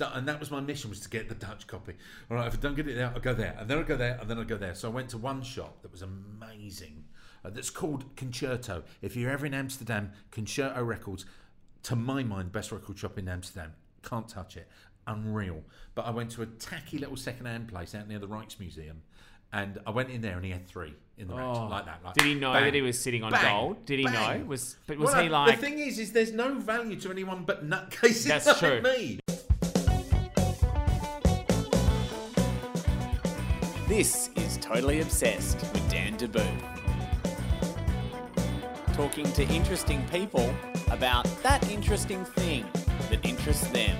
And that was my mission was to get the Dutch copy. All right, if I don't get it there, I'll go there, and then I'll go there, and then I'll go there. So I went to one shop that was amazing. Uh, that's called Concerto. If you're ever in Amsterdam, Concerto Records, to my mind, best record shop in Amsterdam. Can't touch it. Unreal. But I went to a tacky little second-hand place out near the Rijksmuseum, and I went in there, and he had three in the Oh. like that. Like, Did he know bang, that he was sitting on bang, gold? Did he bang. know? Was but was Well, he like? The thing is, is there's no value to anyone but nutcases That's like true. me. This is Totally Obsessed with Dan Debuf. Talking to interesting people about that interesting thing that interests them.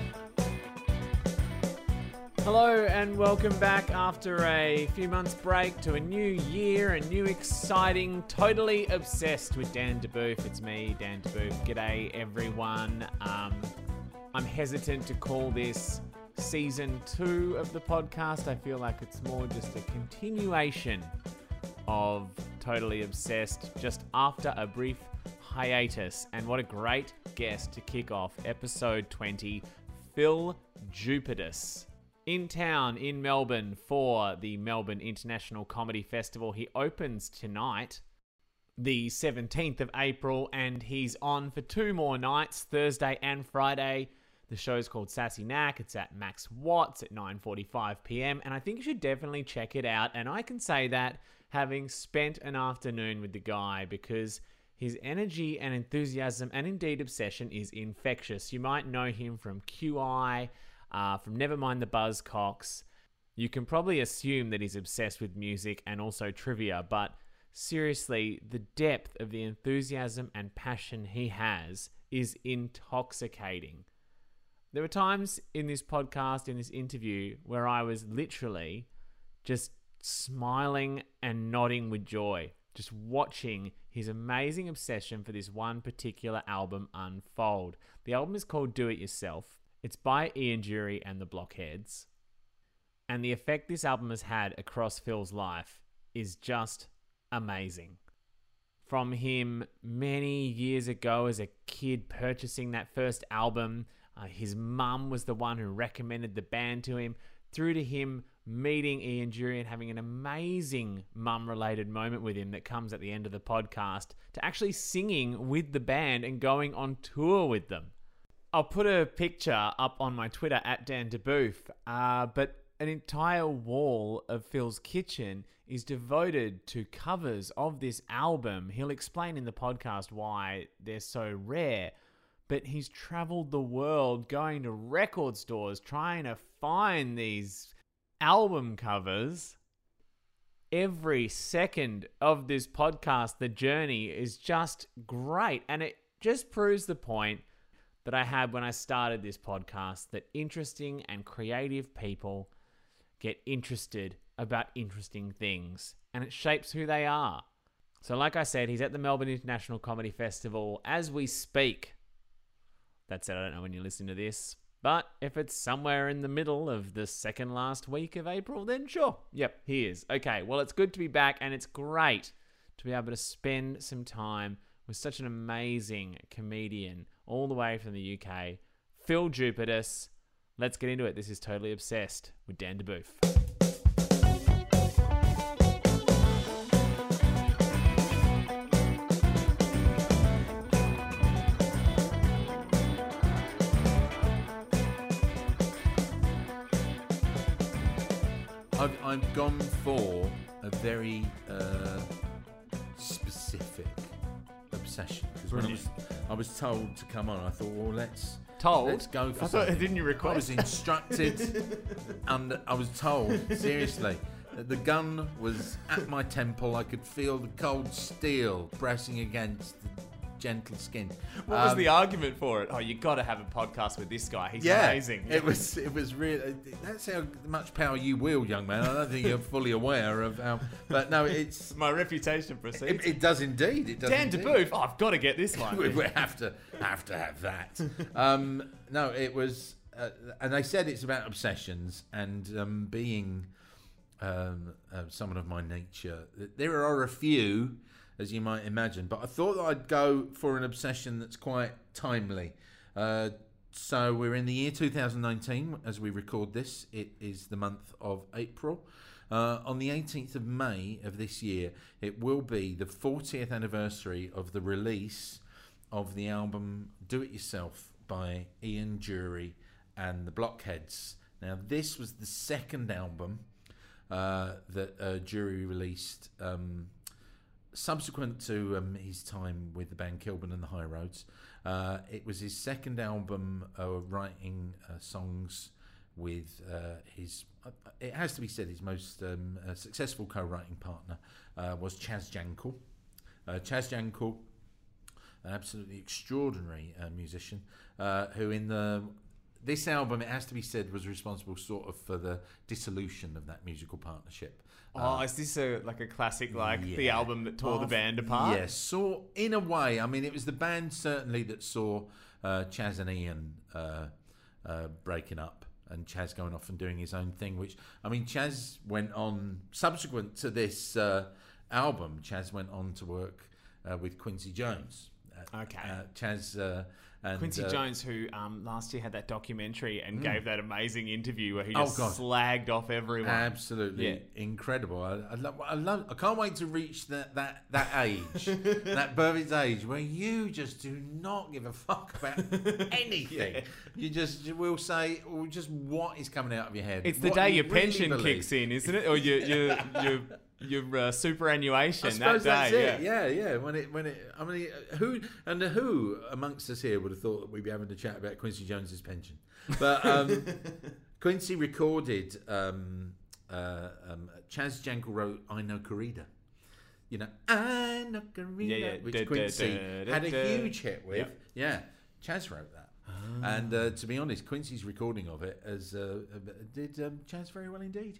Hello and welcome back after a few months break to a new year, a new exciting, totally obsessed with Dan Debuf. It's me, Dan Debuf. G'day everyone. Um, I'm hesitant to call this season two of the podcast. I feel like it's more just a continuation of Totally Obsessed just after a brief hiatus. And what a great guest to kick off episode 20, Phil Jupitus. In town in Melbourne for the Melbourne International Comedy Festival. He opens tonight, the 17th of April, and he's on for two more nights, Thursday and Friday. The show's called Sassy Knack. It's at Max Watts at 9:45 p.m. and I think you should definitely check it out. And I can say that having spent an afternoon with the guy because his energy and enthusiasm and indeed obsession is infectious. You might know him from QI, uh, from Nevermind the Buzzcocks. You can probably assume that he's obsessed with music and also trivia, but seriously, the depth of the enthusiasm and passion he has is intoxicating. There were times in this podcast, in this interview, where I was literally just smiling and nodding with joy, just watching his amazing obsession for this one particular album unfold. The album is called Do It Yourself. It's by Ian Dury and the Blockheads. And the effect this album has had across Phil's life is just amazing. From him many years ago as a kid purchasing that first album, uh, his mum was the one who recommended the band to him, through to him meeting Ian Dury and having an amazing mum related moment with him that comes at the end of the podcast, to actually singing with the band and going on tour with them. I'll put a picture up on my Twitter at Dan Debuf, uh, but an entire wall of Phil's kitchen is devoted to covers of this album. He'll explain in the podcast why they're so rare, but he's traveled the world going to record stores trying to find these album covers. Every second of this podcast, the journey is just great, and it just proves the point that I had when I started this podcast that interesting and creative people get interested about interesting things and it shapes who they are. So, like I said, he's at the Melbourne International Comedy Festival as we speak. That said, I don't know when you're listening to this, but if it's somewhere in the middle of the second last week of April, then sure. Yep, he is. Okay, well, it's good to be back and it's great to be able to spend some time with such an amazing comedian all the way from the UK, Phil Jupitus. Let's get into it. This is Totally Obsessed with Dan Debuf. I've, I've gone for a very uh, specific obsession because when I was, I was told to come on, I thought, well, let's Told? let's go for I thought- didn't you request? I was instructed, and I was told seriously that the gun was at my temple. I could feel the cold steel pressing against the gentle skin. What was Um, the argument for it? Oh, you got to have a podcast with this guy. He's yeah, amazing. It was. It was really. That's how much power you wield, young man. I don't think you're fully aware of how. But no, it's. my reputation precedes. It, it does indeed. It does. Dan indeed. Debuf. Oh, I've got to get this one. we, we have to have to have that. Um, no, it was, uh, and they said it's about obsessions and um, being um, uh, someone of my nature. There are a few, as you might imagine, but I thought that I'd go for an obsession that's quite timely. Uh, so we're in the year 2019 as we record this. It is the month of April. Uh, on the 18th of May of this year, it will be the 40th anniversary of the release of the album Do It Yourself by Ian Dury and the Blockheads. Now, this was the second album uh, that uh, Dury released um, subsequent to um, his time with the band Kilburn and the High Roads. Uh, it was his second album uh, writing uh, songs with uh, his, uh, it has to be said, his most um, uh, successful co writing partner was Chaz Jankel. Chaz Jankel, an absolutely extraordinary musician, who in the this album, it has to be said, was responsible sort of for the dissolution of that musical partnership. Oh, is this a like a classic, like the album that tore the band apart? Yes, saw in a way. I mean, it was the band certainly that saw uh, Chaz and Ian uh, uh, breaking up, and Chaz going off and doing his own thing. Which I mean, Chaz went on subsequent to this uh, album. Chaz went on to work uh, with Quincy Jones. Uh, Okay. uh, Chaz uh, and Quincy uh, Jones, who um, last year had that documentary and gave that amazing interview where he Oh, just God. slagged off everyone. Absolutely Yeah. incredible. I, I, love, I love. I can't wait to reach that that that age, that perfect age where you just do not give a fuck about anything. You just you will say, or just what is coming out of your head. it's the day you your really pension believe. kicks in, isn't it? Or your your your your uh, superannuation I that suppose day. that's it. yeah. Yeah, yeah. When it, when it, I mean, who and who amongst us here would have thought that we'd be having a chat about Quincy Jones's pension? But um, Quincy recorded. Um, uh, um, Chaz Jankel wrote "Ai No Corrida." You know, "Ai No Corrida," Yeah, yeah. which Da, da, Quincy da, had a huge hit with. Yep. Yeah, Chaz wrote that. Ah. And uh, to be honest, Quincy's recording of it as uh, uh, did um, Chaz very well indeed.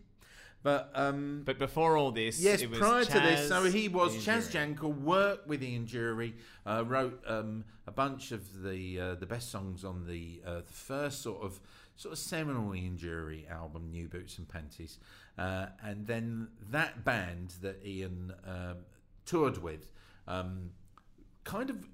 But um, But before all this, Yes, it was prior to this, so he was Chaz. Jankel, worked with Ian Dury, uh, wrote um, a bunch of the uh, the best songs on the uh, the first sort of sort of seminal Ian Dury album, New Boots and Panties, uh, and then that band that Ian um, toured with, um, kind of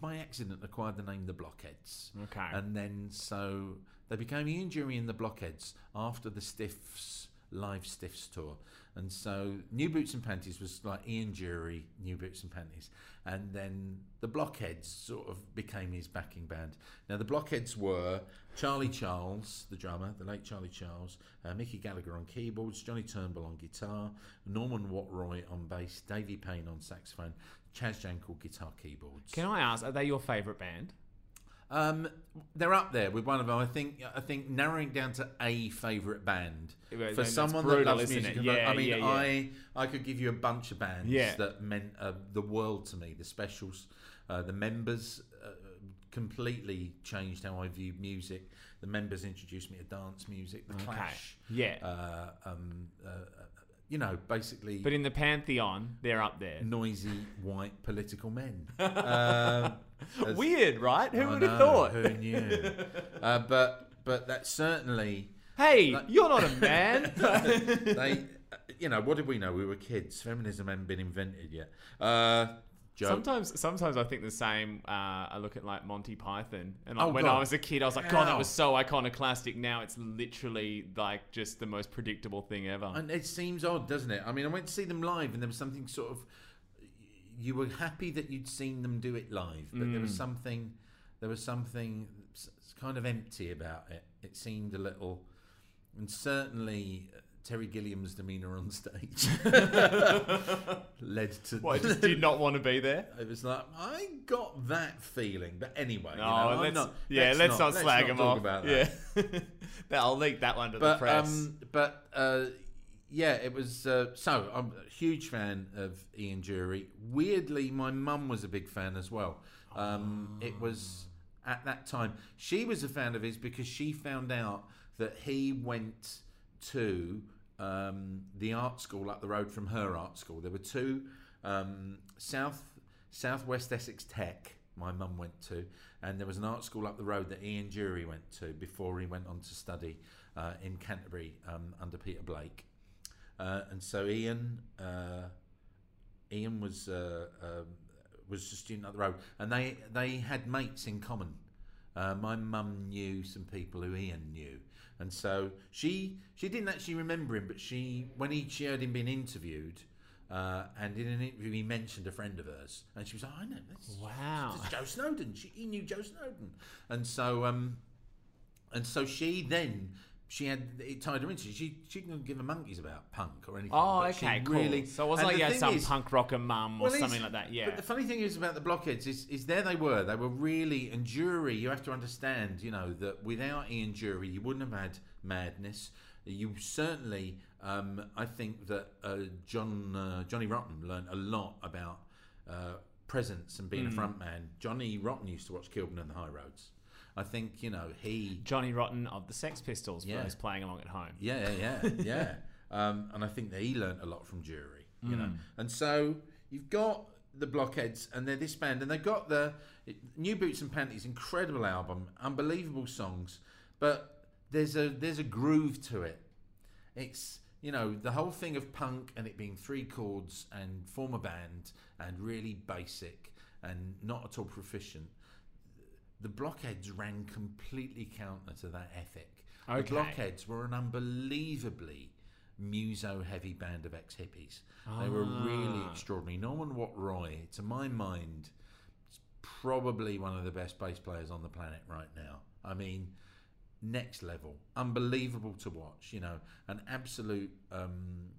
by accident acquired the name the Blockheads. Okay. And then so they became Ian Dury and the Blockheads after the Stiffs live Stiffs tour. And so New Boots and Panties was like Ian Dury, New Boots and Panties. And then the Blockheads sort of became his backing band. Now the Blockheads were Charlie Charles, the drummer, the late Charlie Charles, uh, Mickey Gallagher on keyboards, Johnny Turnbull on guitar, Norman Watt-Roy on bass, Davey Payne on saxophone, Chaz Jankel guitar keyboards. Can I ask, are they your favourite band? Um, they're up there with one of them. I think. I think narrowing down to a favourite band for that's someone brutal, that loves isn't music. it? and that- Yeah, I mean, yeah, yeah. I I could give you a bunch of bands Yeah. that meant uh, the world to me. The specials, uh, the members. Uh, completely changed how I viewed music. The members introduced me to dance music, the. Clash, Yeah. uh, um, uh, you know, basically but in the pantheon, they're up there. noisy white political men. um, as- Weird, right? Who I would have know, thought? Who knew? uh, but but that certainly Hey, Like- you're not a man. they. You know what did we know? We were kids. Feminism hadn't been invented yet. Uh, Sometimes, sometimes I think the same. Uh, I look at like Monty Python, and like Oh, when God. I was a kid, I was like, "God, that was so iconoclastic." Now it's literally like just the most predictable thing ever. And it seems odd, doesn't it? I mean, I went to see them live, and there was something sort of. You were happy that you'd seen them do it live, but there was something, there was something kind of empty about it. It seemed a little, and certainly Terry Gilliam's demeanour on stage led to. What, I just did not want to be there. It was like I got that feeling, but anyway, No, you know, let's, not, yeah, let's, not, slag let's him not talk off. about that. Yeah, But I'll leak that one to the press. um, but uh, yeah, it was. Uh, so I'm a huge fan of Ian Dury. Weirdly, my mum was a big fan as well. Um, It was at that time she was a fan of his because she found out that he went to um, the art school up the road from her art school. There were two um, South Southwest Essex Tech. My mum went to, and there was an art school up the road that Ian Dury went to before he went on to study uh, in Canterbury um, under Peter Blake. Uh, and so Ian, uh, Ian was uh, um, was a student up the road, and they they had mates in common. Uh, my mum knew some people who Ian knew, and so she she didn't actually remember him, but she when he she heard him being interviewed. Uh, and in an interview, he mentioned a friend of hers, and she was like, "I know this. Wow. this is Joe Snowden. She, he knew Joe Snowden, and so um, and so she then she had it tied her into she she didn't give a monkeys about punk or anything. Oh, okay, cool. Really, so it wasn't like you had some is- punk rocker mum or well, something like that. Yeah. But the funny thing is about the blockheads is, is there they were. They were really and Dury. You have to understand, you know, that without Ian Dury, you wouldn't have had Madness. You certainly, um, I think that uh, John uh, Johnny Rotten learned a lot about uh, presence and Hmm. being a front man. Johnny Rotten used to watch Kilburn and the High Roads. I think you know he Johnny Rotten of the Sex Pistols Yeah. was playing along at home. yeah, yeah, yeah. yeah. Um, and I think that he learnt a lot from Dury, you know. And so you've got the Blockheads, and they're this band, and they've got the New Boots and Panties, incredible album, unbelievable songs, but there's a there's a groove to it. It's you know the whole thing of punk and it being three chords and form a band and really basic and not at all proficient the blockheads ran completely counter to that ethic. Okay. The blockheads were an unbelievably muso heavy band of ex hippies. They were really Ah. extraordinary. Norman Watt Roy, to my mind, is probably one of the best bass players on the planet right now. I mean, next level, unbelievable to watch. You know, an absolute um,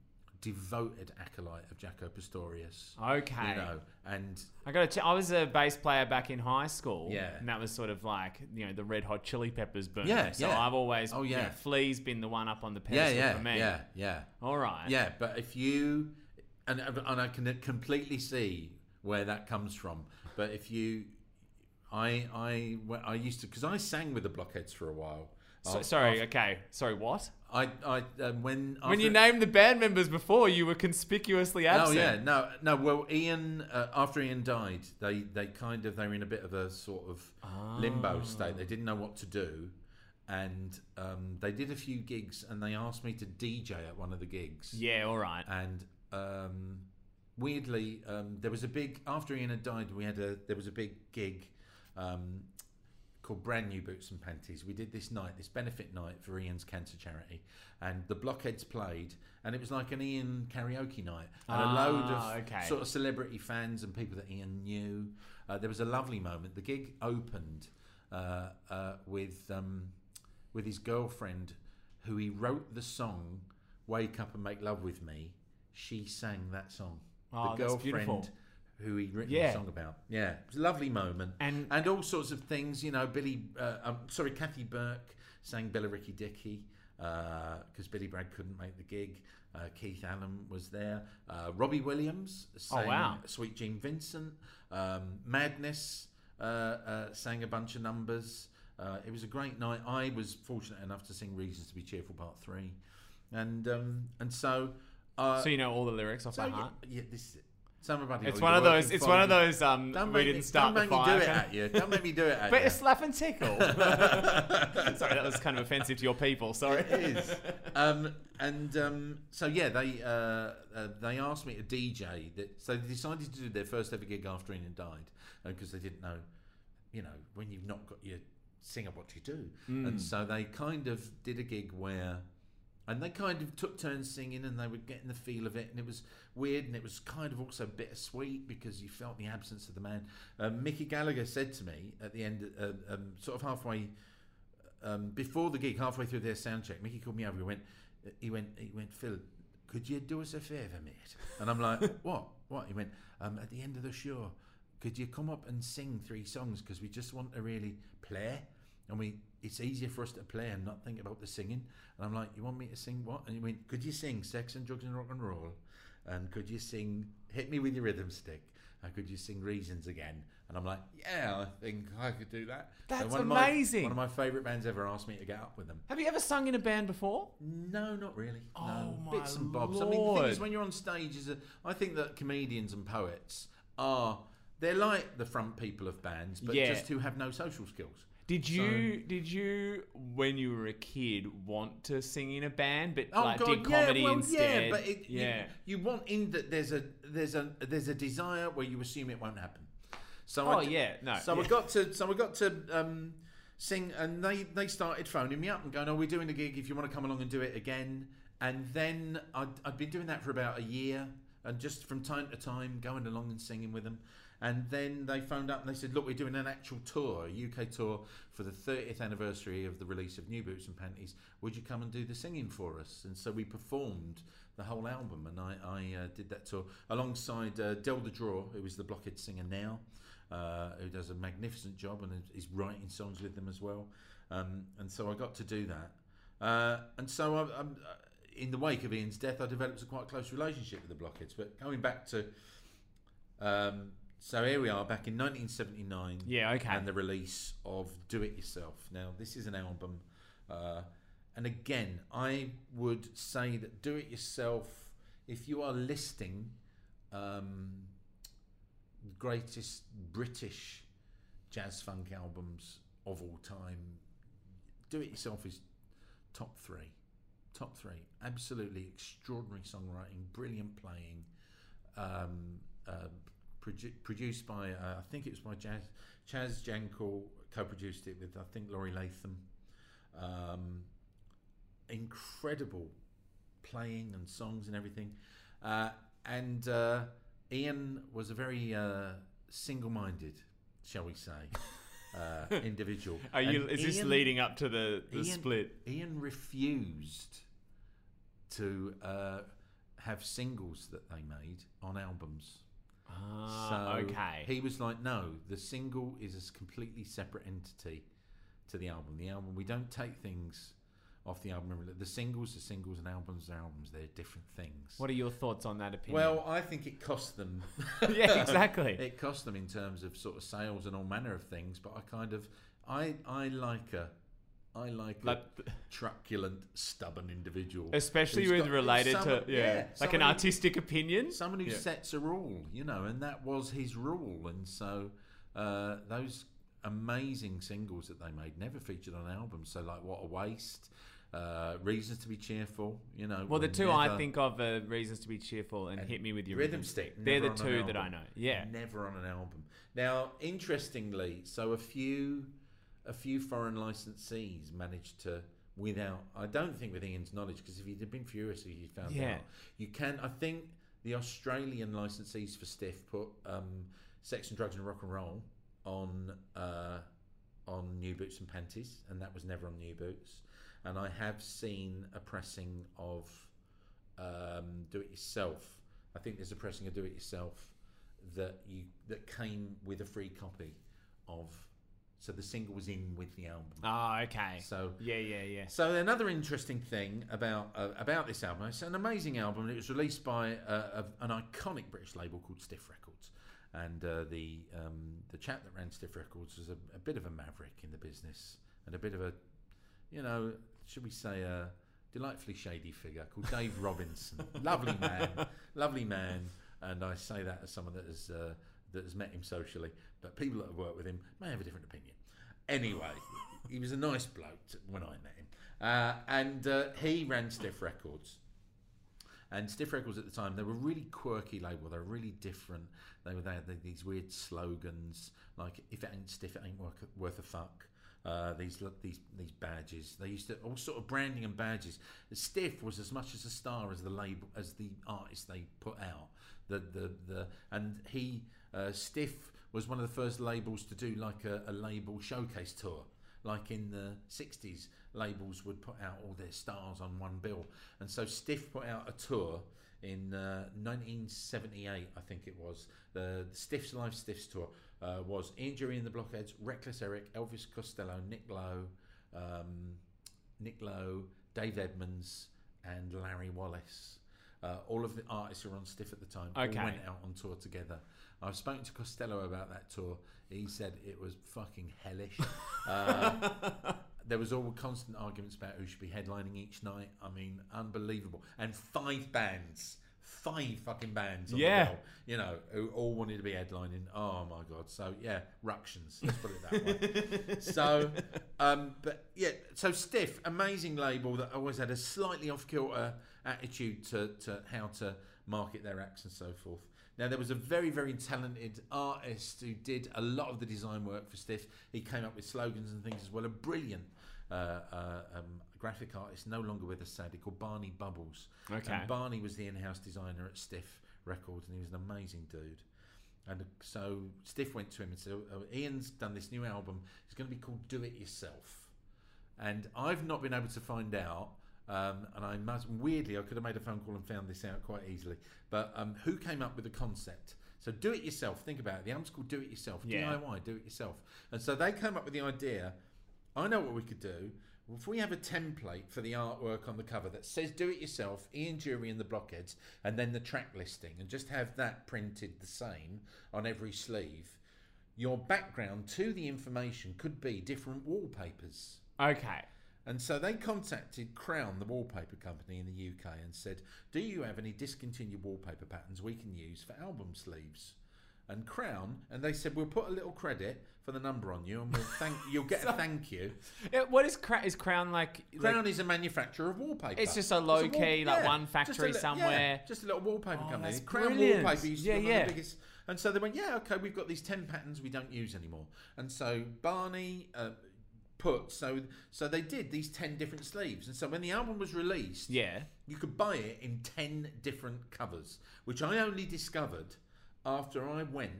devoted acolyte of Jaco Pastorius. Okay. You know, and I got. To I was a bass player back in high school. Yeah. and that was sort of like you know the Red Hot Chili Peppers boom. Yeah, So yeah. I've always. Oh, you know, yeah. Flea's been the one up on the yeah, pedestal yeah, for me. yeah, yeah. All right. Yeah, but if you and and I can completely see where that comes from. But if you, I I I used to because I sang with the Blockheads for a while. So, Af- sorry. okay. Sorry. What? I I um, when when you named the band members before, you were conspicuously absent. Oh yeah, no, no. Well, Ian, uh, after Ian died, they they kind of they were in a bit of a sort of limbo state. They didn't know what to do, and um, they did a few gigs, and they asked me to DJ at one of the gigs. Yeah. All right. and um, weirdly, um, there was a big after Ian had died. We had a there was a big gig um, called Brand New Boots and Panties. We did this night, this benefit night for Ian's cancer charity, and the Blockheads played, and it was like an Ian karaoke night, and a load Ah, of okay. sort of celebrity fans and people that Ian knew. Uh, there was a lovely moment. The gig opened uh, uh, with um, with his girlfriend, who he wrote the song "Wake Up and Make Love with Me." She sang that song. Oh, the girlfriend. Who he written Yeah. the song about. Yeah, it was a lovely moment. And- and all sorts of things. You know, Billy. Uh, um, sorry, Kathy Burke sang Billericay Dickie because Billy Bragg couldn't make the gig. Uh, Keith Allen was there. Uh, Robbie Williams sang Oh, wow. Sweet Gene Vincent. Um, Madness uh, uh, sang a bunch of numbers. Uh, it was a great night. I was fortunate enough to sing "Reasons to Be Cheerful" Part Three, and um, and so. Uh, so you know all the lyrics off so by yeah, heart. yeah, this is it. Somebody. It's one of those. It's one of those. Um, Don't we didn't me, start don't the make me do it at you. Don't make me do it at But you. it's slap and tickle. Sorry, that was kind of offensive to your people. Sorry. It is. Um, and um, so yeah, they uh, uh, they asked me to DJ. That so they decided to do their first ever gig after Ian died because they didn't know, you know, when you've not got your singer, what do you do? Hmm. And so they kind of did a gig where. And they kind of took turns singing, and they were getting the feel of it, and it was weird, and it was kind of also bittersweet because you felt the absence of the man. Um, Mickey Gallagher said to me at the end, uh, um, sort of halfway um, before the gig, halfway through their sound check, Mickey called me over. He went, he went, he went, Phil, could you do us a favour, mate? And I'm like, what? What? He went, um, at the end of the show, could you come up and sing three songs because we just want to really play, and we it's easier for us to play and not think about the singing. And I'm like, you want me to sing what? And he went, could you sing Sex and Drugs and Rock and Roll? And could you sing Hit Me With Your Rhythm Stick? And could you sing Reasons again? And I'm like, yeah, I think I could do that. That's one of my- amazing. one of my favourite bands ever asked me to get up with them. Have you ever sung in a band before? No, not really. Oh, no. my Bits and bobs. I mean, the thing is, when you're on stage, is a, I think that comedians and poets are they're like the front people of bands, but Yeah. just who have no social skills. Did you did you when you were a kid want to sing in a band, but Oh like God, did comedy yeah, well, instead? yeah, but it, yeah. You, you want in that there's a there's a there's a desire where you assume it won't happen. So Oh, I yeah, no, So yeah. I got to so I got to um, sing, and they they started phoning me up and going, "Oh, we're doing a gig. If you want to come along and do it again." And then I'd, I'd been doing that for about a year, and just from time to time going along and singing with them. And then they phoned up and they said, "Look, we're doing an actual tour, a UK tour for the 30th anniversary of the release of New Boots and Panties. Would you come and do the singing for us?" And so we performed the whole album, and I, I uh, did that tour alongside uh, Del the Draw, who is the Blockhead singer now, uh, who does a magnificent job and is writing songs with them as well. Um, and so I got to do that. Uh, and so I'm, I'm, uh, in the wake of Ian's death, I developed a quite close relationship with the Blockheads. But going back to um, so here we are back in 1979. Yeah, okay. And the release of Do It Yourself. Now, this is an album. Uh, and again, I would say that Do It Yourself, if you are listing um, greatest British jazz funk albums of all time, Do It Yourself is top three. Top three. Absolutely extraordinary songwriting, brilliant playing. Um, uh, produ- produced by uh, I think it was by Jazz, Chaz Jankel co-produced it with I think Laurie Latham. Um, incredible playing and songs and everything, uh, and uh, Ian was a very uh, single-minded, shall we say, uh, individual. Are you? And Is this leading up to the, the Ian- split? Ian refused to uh, have singles that they made on albums. Ah, so okay. He was like, no, the single is a completely separate entity to the album. The album, we don't take things off the album. The singles are singles and albums are albums. They're different things. what are your thoughts on that opinion? well, I think it cost them. yeah, exactly. it cost them in terms of sort of sales and all manner of things. But I kind of, I, I like a, I like a Like- truculent, stubborn individual, Especially with got- related someone- to yeah, like an someone artistic opinion. someone who Yeah. sets a rule, you know, and that was his rule. And so uh, those amazing singles that they made never featured on albums. So like, what a waste. Uh, reasons to be cheerful, you know. Well, the two I think of are "Reasons to Be Cheerful" and, "Hit Me with Your Rhythm Stick. They're the two that I know. Yeah. never on an album. Now, interestingly, so a few, a few foreign licensees managed to, without, I don't think with Ian's knowledge, because if he'd have been furious, if he found Yeah. out. You can, I think, the Australian licensees for Stiff put um, Sex and Drugs and Rock and Roll on uh, on New Boots and Panties, and that was never on New Boots. And I have seen a pressing of um, Do It Yourself. I think there's a pressing of Do It Yourself that you that came with a free copy of. So the single was in with the album. Oh, okay. So Yeah, yeah, yeah. so another interesting thing about uh, about this album, it's an amazing album. It was released by uh, a, an iconic British label called Stiff Records, and uh, the um, the chap that ran Stiff Records was a, a bit of a maverick in the business and a bit of a, you know, should we say a delightfully shady figure called Dave Robinson. lovely man, lovely man, and I say that as someone that has uh, that has met him socially, but people that have worked with him may have a different opinion. Anyway, he was a nice bloke t- when I met him, uh, and uh, he ran Stiff Records. And Stiff Records at the time, they were a really quirky label. They were really different. They were they had these weird slogans like "If it ain't stiff, it ain't worth, worth a fuck." Uh, these these these badges. They used to all sort of branding and badges. Stiff was as much as a star as the label as the artist they put out. The the the and he uh, Stiff was one of the first labels to do like a, a label showcase tour. Like in the 60s, labels would put out all their stars on one bill. And so Stiff put out a tour in uh, 1978, I think it was. The, the Stiff's Live Stiffs tour uh, was Ian Dury in the Blockheads, Reckless Eric, Elvis Costello, Nick Lowe, um, Nick Lowe, Dave Edmunds, and Larry Wallis. Uh, all of the artists who were on Stiff at the time Okay. all went out on tour together. I've spoken to Costello about that tour. He said it was fucking hellish. Uh, there was all constant arguments about who should be headlining each night. I mean, unbelievable. And five bands, five fucking bands. On Yeah. the bill, you know, who all wanted to be headlining. Oh my god. So yeah, ructions. Let's put it that way. so, um, but yeah, so Stiff, amazing label that always had a slightly off kilter attitude to, to how to market their acts and so forth. Now there was a very very talented artist who did a lot of the design work for Stiff. He came up with slogans and things as well. A brilliant uh, uh, um, graphic artist, no longer with us, sadly, called Barney Bubbles. Okay. And Barney was the in-house designer at Stiff Records, and he was an amazing dude. And so Stiff went to him and said, oh, "Ian's done this new album. It's going to be called Do It Yourself." And I've not been able to find out. Um, and I must weirdly, I could have made a phone call and found this out quite easily. But um, who came up with the concept? So do it yourself. Think about it. The album's called Do It Yourself. Yeah. DIY. Do it yourself. And so they came up with the idea. I know what we could do. If we have a template for the artwork on the cover that says "Do It Yourself," Ian Dury and the Blockheads, and then the track listing, and just have that printed the same on every sleeve, your background to the information could be different wallpapers. Okay. And so they contacted Crown, the wallpaper company in the UK, and said, "Do you have any discontinued wallpaper patterns we can use for album sleeves?" And Crown, and they said, "We'll put a little credit for the number on you, and we'll thank you'll get a thank you." Yeah, what is Crown? Is Crown like? Crown like- is a manufacturer of wallpaper. It's just a low wall- key, like one just factory li- somewhere. yeah, just a little wallpaper Oh, company. Crown brilliant. wallpaper used to Yeah, be one yeah. of the biggest. And so they went, yeah, okay, we've got these ten patterns we don't use anymore. And so Barney uh, put so so they did these ten different sleeves. And so when the album was released, yeah. you could buy it in 10 different covers, which I only discovered after I went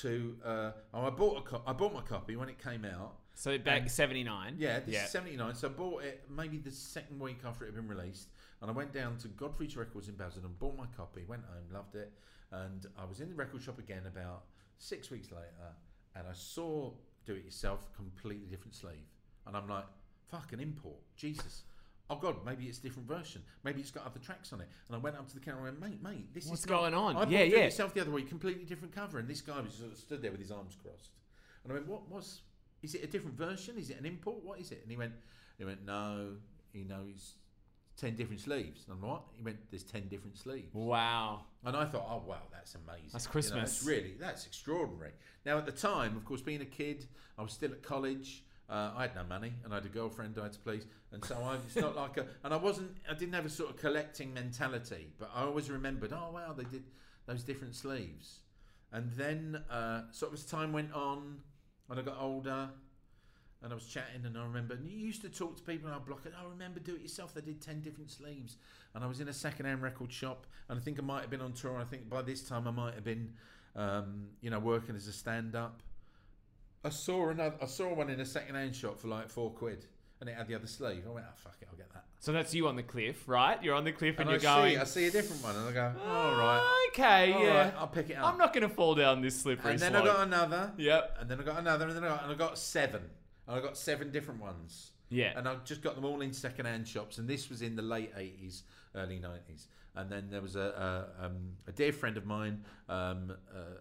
to. Uh, oh, I bought a co- I bought my copy when it came out. So back seventy nine. Yeah, this yeah. is 79. So I bought it maybe the second week after it had been released. And I went down to Godfrey's Records in Basildon, bought my copy, went home, loved it. And I was in the record shop again about six weeks later. And I saw Do It Yourself, completely different sleeve. And I'm like, fuck, an import. Jesus. Oh God, maybe it's a different version. Maybe it's got other tracks on it. And I went up to the counter and went, mate, mate, this What's is not- going on? I Yeah, yeah. Yourself the other way, completely different cover. And this guy was sort of stood there with his arms crossed. And I went, what was? Is it a different version? Is it an import? What is it? And he went, he went, no, you know, it's ten different sleeves. And I'm what? He went, there's ten different sleeves. Wow. And I thought, oh wow, that's amazing. That's You know, Christmas. that's really, that's extraordinary. Now at the time, of course, being a kid, I was still at college. Uh, I had no money, and I had a girlfriend I had to please, and so I, it's not like a, and I wasn't, I didn't have a sort of collecting mentality, but I always remembered, oh wow, they did those different sleeves, and then uh, sort of as time went on, and I got older, and I was chatting, and I remember, and you used to talk to people in our block, and I remember do it yourself. They did 10 different sleeves. And I was in a second-hand record shop, and I think I might have been on tour. I think by this time I might have been, um, you know, working as a stand-up. I saw another, I saw one in a second-hand shop for like four quid, and it had the other sleeve. I went, oh, fuck it, I'll get that. So that's you on the cliff, right? You're on the cliff and, And you're going. see, I see a different one, and I go, all ah, right, Okay, all yeah. right, I'll pick it up. I'm not going to fall down this slippery slope. and then slope. I got another, Yep. and then I got another, and then I got, and I got seven. And I got seven different ones. Yeah. And I just got them all in second-hand shops, and this was in the late '80s, early '90s. And then there was a a, um, a dear friend of mine, um,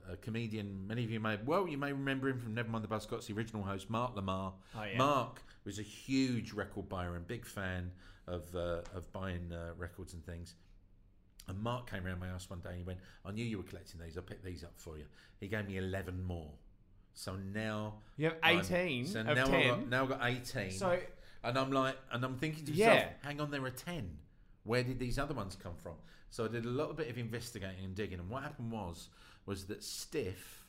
a, a comedian. Many of you may well you may remember him from Nevermind the Buzzcocks, the original host, Mark Lamarr. Oh, yeah. Mark was a huge record buyer and big fan of uh, of buying uh, records and things. And Mark came around my house one day and he went, I knew you were collecting these. I picked these up for you. He gave me 11 more. So now. You have I'm- 18 so of now 10. I've got, now I've got 18. So- And I'm like, and I'm thinking to Yeah. myself, hang on, there are 10. Where did these other ones come from? So I did a little bit of investigating and digging. And what happened was, was that Stiff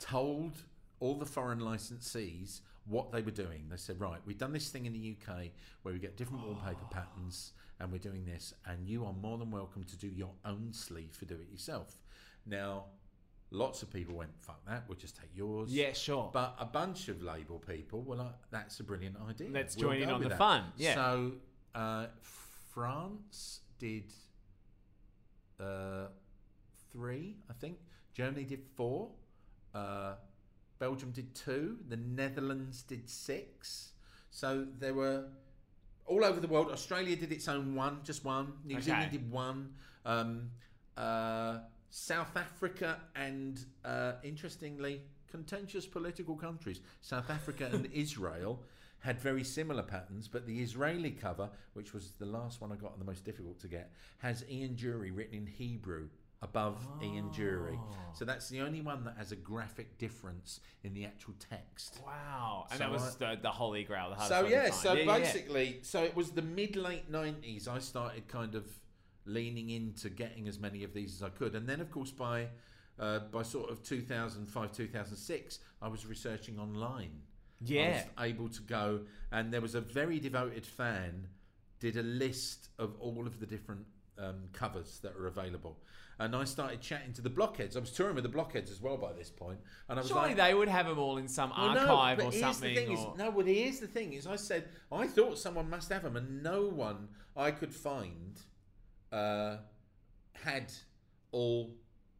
told all the foreign licensees what they were doing. They said, right, we've done this thing in the UK where we get different wallpaper patterns and we're doing this, and you are more than welcome to do your own sleeve for do it yourself. Now, lots of people went, fuck that, we'll just take yours. Yeah, sure. But a bunch of label people were like, that's a brilliant idea. Let's We'll join in on the that." fun, yeah. So uh, France did uh, three, I think. Germany did four. Uh, Belgium did two. The Netherlands did six. So there were all over the world. Australia did its own one, just one. New Okay. Zealand did one. Um, uh, South Africa and uh, interestingly, contentious political countries, South Africa and Israel, had very similar patterns. But the Israeli cover, which was the last one I got and the most difficult to get, has Ian Dury written in Hebrew above Ian Dury. So that's the only one that has a graphic difference in the actual text. wow. And So that was the, the holy grail. The hardest So yeah, so Yeah, yeah, yeah. basically, so it was the mid late nineties. I started kind of leaning into getting as many of these as I could. And then, of course, by uh, by sort of 2005, 2006, I was researching online. I Yeah. was able to go, and there was a very devoted fan did a list of all of the different um, covers that are available, and I started chatting to the blockheads. I was touring with the blockheads as well by this point, and I was Surely like, they would have them all in some well, archive no, or something. The thing or... is, no, well, here's the thing: is I said I thought someone must have them, and no one I could find uh, had all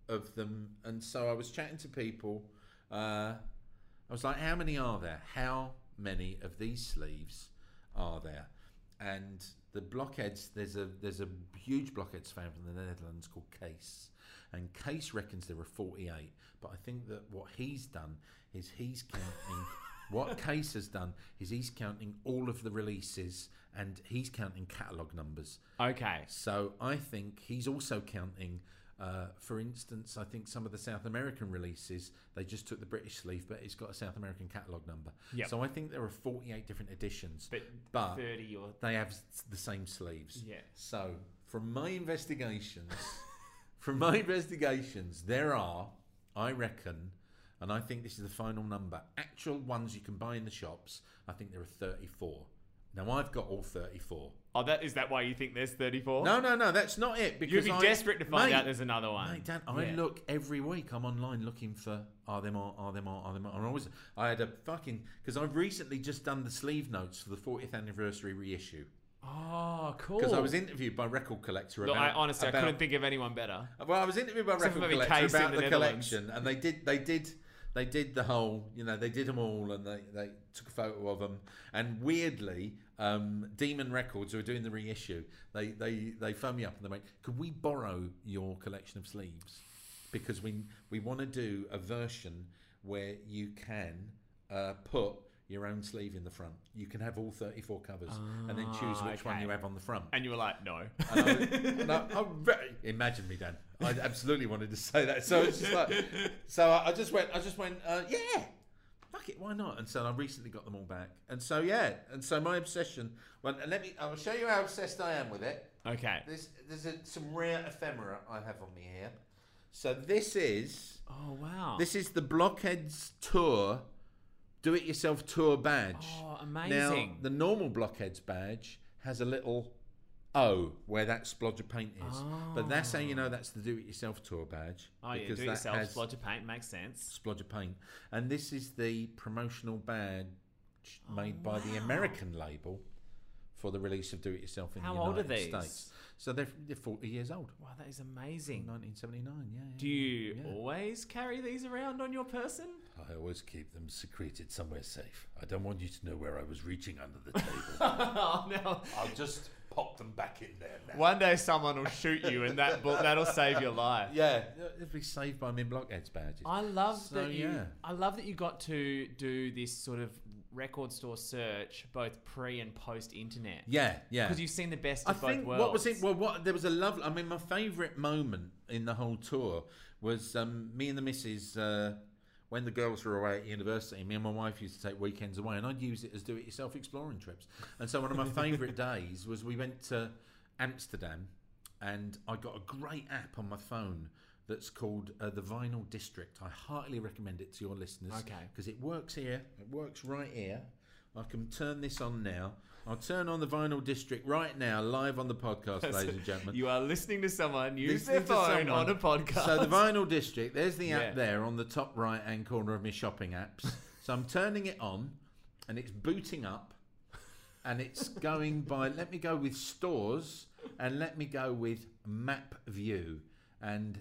of them. And so I was chatting to people. Uh, I was like, "How many are there? How many of these sleeves are there?" And the blockheads, there's a there's a huge blockheads fan from the Netherlands called Case, and Case reckons there are 48. But I think that what he's done is he's counting. what Case has done is he's counting all of the releases and he's counting catalogue numbers. Okay. So I think he's also counting. Uh, for instance, I think some of the South American releases they just took the British sleeve, but it's got a South American catalogue number. Yep. So I think there are 48 different editions, But, but 30 or. they have the same sleeves. Yeah. So from my investigations, from my investigations, there are, I reckon, and I think this is the final number. Actual ones you can buy in the shops. I think there are 34. Now I've got all 34. Oh, that is that why you think there's 34? No, no, no, that's not it. Because You'd be I- desperate to find Mate, out there's another one. Mate, Dan, I Yeah. look every week. I'm online looking for are there more? are there more? are them are. And I always I had a fucking because I've recently just done the sleeve notes for the 40th anniversary reissue Oh, cool. because I was interviewed by Record Collector Look, about. I, honestly, about- I couldn't think of anyone better. Well, I was interviewed by Record Collector about the the, collection, and they did they did they did the whole you know they did them all, and they they took a photo of them. And weirdly, um, Demon Records, who are doing the reissue, they they they phoned me up and they went, "Could we borrow your collection of sleeves? Because we we want to do a version where you can uh, put." Your own sleeve in the front. You can have all 34 covers and then choose Ah, which one you have on the front. And you were like, no. And I, and I, I imagine me, Dan. I absolutely wanted to say that. So it's just like, so I just went, I just went, uh, yeah, fuck it, why not? And so I recently got them all back. And so yeah, and so my obsession. Well, and let me, I'll show you how obsessed I am with it. Okay. There's, there's a, some rare ephemera I have on me here. So this is, Oh, wow. this is the Blockheads Tour. Do it yourself tour badge. Oh, amazing. Now, the normal Blockheads badge has a little O where that splodge of paint is. But that's how you know that's the do it yourself tour badge. oh, yeah. do-it-yourself Splodge of paint. Makes sense. splodge of paint. And this is the promotional badge Oh, made by the oh, American label for the release of Do It Yourself in How the old United are these? States. So they're, they're 40 years old. Wow, that is amazing. 1979, yeah. yeah. Do you Yeah. always carry these around on your person? I always keep them secreted somewhere safe. I don't want you to know where I was reaching under the table. oh, no. I'll just pop them back in there now. One day someone will shoot you, and that bu- that'll save your life. Yeah, it'll be saved by Min Blockheads badges. I love So, that you. yeah. I love that you got to do this sort of record store search, both pre and post internet. yeah, yeah. Because you've seen the best I of both think worlds. what was it? Well, what there was a lovely. I mean, my favourite moment in the whole tour was um, me and the missus. Uh, when the girls were away at university, me and my wife used to take weekends away, and I'd use it as do-it-yourself exploring trips. And so one of my favourite days was we went to Amsterdam, and I got a great app on my phone that's called uh, the Vinyl District. I heartily recommend it to your listeners. Okay. Because it works here. It works right here. I can turn this on now. I'll turn on the Vinyl District right now, live on the podcast, ladies and gentlemen. You are listening to someone use Listening their phone on a podcast. So the Vinyl District, there's the Yeah. app there on the top right hand corner of my shopping apps. So I'm turning it on, and it's booting up, and it's going by. Let me go with stores, and let me go with map view, and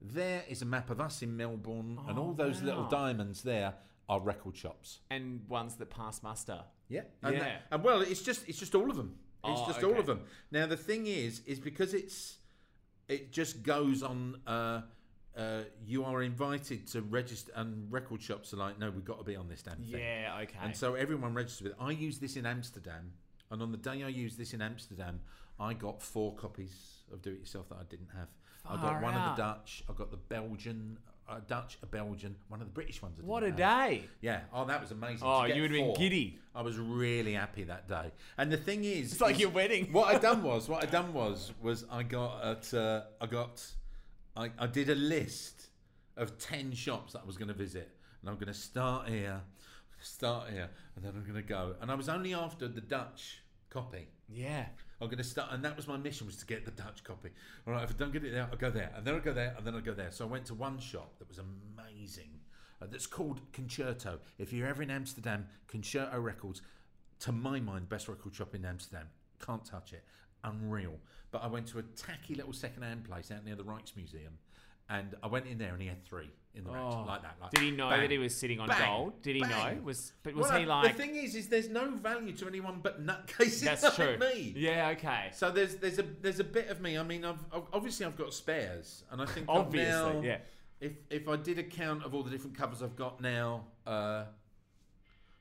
there is a map of us in Melbourne, and Oh, all those little diamonds there are record shops. and ones that pass muster. Yeah, and, Yeah. that- and well, it's just it's just all of them. It's Oh, just all of them. Now the thing is, is because it's it just goes on. Uh, uh, you are invited to register, and record shops are like, no, we've got to be on this damn thing. Yeah, okay. And so everyone registers with it. I use this in Amsterdam, and on the day I used this in Amsterdam, I got four copies of Do It Yourself that I didn't have. I Far got one out. of the Dutch, I got the Belgian, a Dutch, a Belgian, one of the British ones. I What a didn't have. day. Yeah. Oh, that was amazing. To Oh, get you would've been four, giddy. I was really happy that day. And the thing is, It's like is your wedding. what I done was, what I done was, was I got at, uh, I got, I, I did a list of ten shops that I was going to visit, and I'm going to start here, start here, and then I'm going to go. And I was only after the Dutch copy. Yeah. I'm going to start, and that was my mission was to get the Dutch copy. All right, if I don't get it there, I'll go there, and then I'll go there, and then I'll go there. So I went to one shop that was amazing. Uh, that's called Concerto. If you're ever in Amsterdam, Concerto Records, to my mind, best record shop in Amsterdam. Can't touch it. Unreal. But I went to a tacky little second-hand place out near the Rijksmuseum, and I went in there, and he had three in the rack, Oh. like that. Like, Did he know bang, that he was sitting on bang, gold? Did he know? Was but was Well, he like? The thing is, is there's no value to anyone but nutcases That's like true. me. Yeah. Okay. So there's there's a there's a bit of me. I mean, I've, I've obviously I've got spares, and I think Obviously. now- Yeah. If if I did a count of all the different covers I've got now, uh,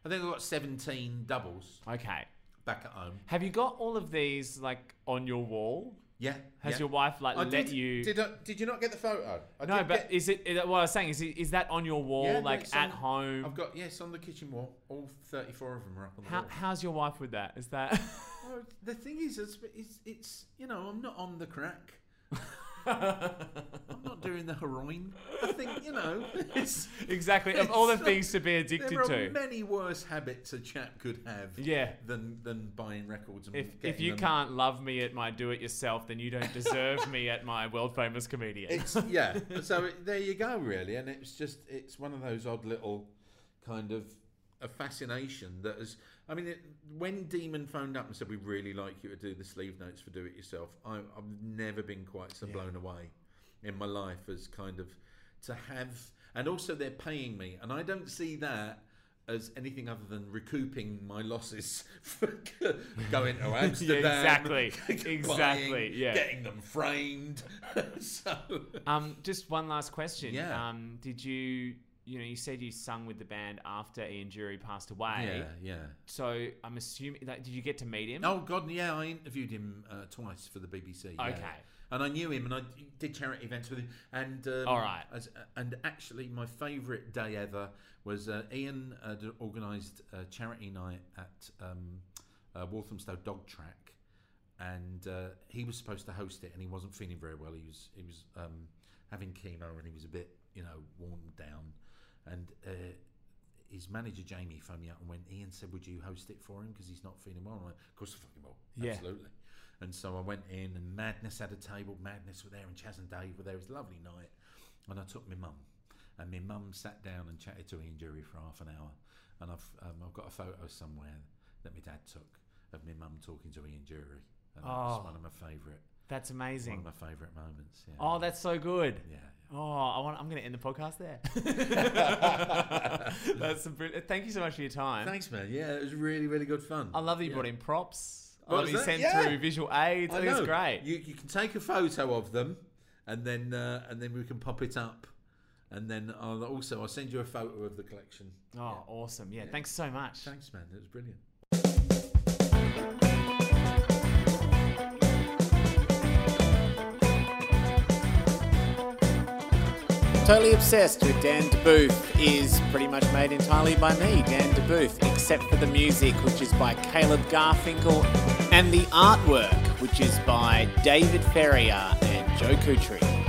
I think I've got 17 doubles Okay. back at home. Have you got all of these like on your wall? Yeah. Has yeah. your wife like I let did, you? Did I, did you not get the photo? I no, but get- is it? is- What I was saying is, is that on your wall, Yeah, like it's at on- home? I've got yes on the kitchen wall. All 34 of them are up on the How, wall. how's your wife with that? Is that? Oh, the thing is, it's, it's, it's you know, I'm not on the crack. I'm not doing the heroin. I think you know, it's exactly. Of all the It's- things to be addicted there are to. many worse habits a chap could have. Yeah. Than than buying records and If, if you them. can't love me at my do-it-yourself, then you don't deserve me at my world-famous comedian. It's yeah. So it, there you go, really, and it's just it's one of those odd little kind of a fascination that has. I mean, it, when Demon phoned up and said we really like you to do the sleeve notes for Do It Yourself, I, I've never been quite so blown away in my life as kind of to have, and also they're paying me, and I don't see that. As anything other than recouping my losses for going to Amsterdam, exactly. buying, Exactly, yeah. getting them framed. so Um, just one last question. Yeah. Um, did you, you know, you said you sung with the band after Ian Dury passed away. Yeah, yeah. So I'm assuming that did you get to meet him? Oh God, yeah. I interviewed him uh, twice for the BBC. yeah. Okay. And I knew him, and I did charity events with him. And um, All right. As, and actually, my favourite day ever was uh, Ian had organised a charity night at um, uh, Walthamstow Dog Track, and uh, he was supposed to host it, and he wasn't feeling very well. He was he was um, having chemo, and he was a bit you know worn down, and. Uh, his manager Jamie phoned me up and went. Ian said, "Would you host it for him because he's not feeling well?" I'm like, "Of course, I fucking will. Yeah. Absolutely." And so I went in, and Madness had a table. Madness were there, and Chas and Dave were there. It was a lovely night. And I took my mum, and my mum sat down and chatted to Ian Dury for half an hour. And I've um, I've got a photo somewhere that my dad took of my mum talking to Ian Dury. And that's Oh. one of my favourite, That's amazing. one of my favourite moments. Yeah. Oh, that's so good. yeah. Oh, I want. I'm going to end the podcast there. that's some brilliant. Thank you so much for your time. Thanks, man. Yeah, it was really, really good fun. I love that you Yeah. brought in props. I What love was you that? sent Yeah. through visual aids. I, think it's know. great. You, you can take a photo of them, and then uh, and then we can pop it up, and then I'll also I'll send you a photo of the collection. oh, awesome. Yeah, thanks so much. Thanks, man. It was brilliant. Totally Obsessed with Dan Debuf is pretty much made entirely by me, Dan Debuf, except for the music, which is by Caleb Garfinkel, and the artwork, which is by David Ferrier and Joe Kutry.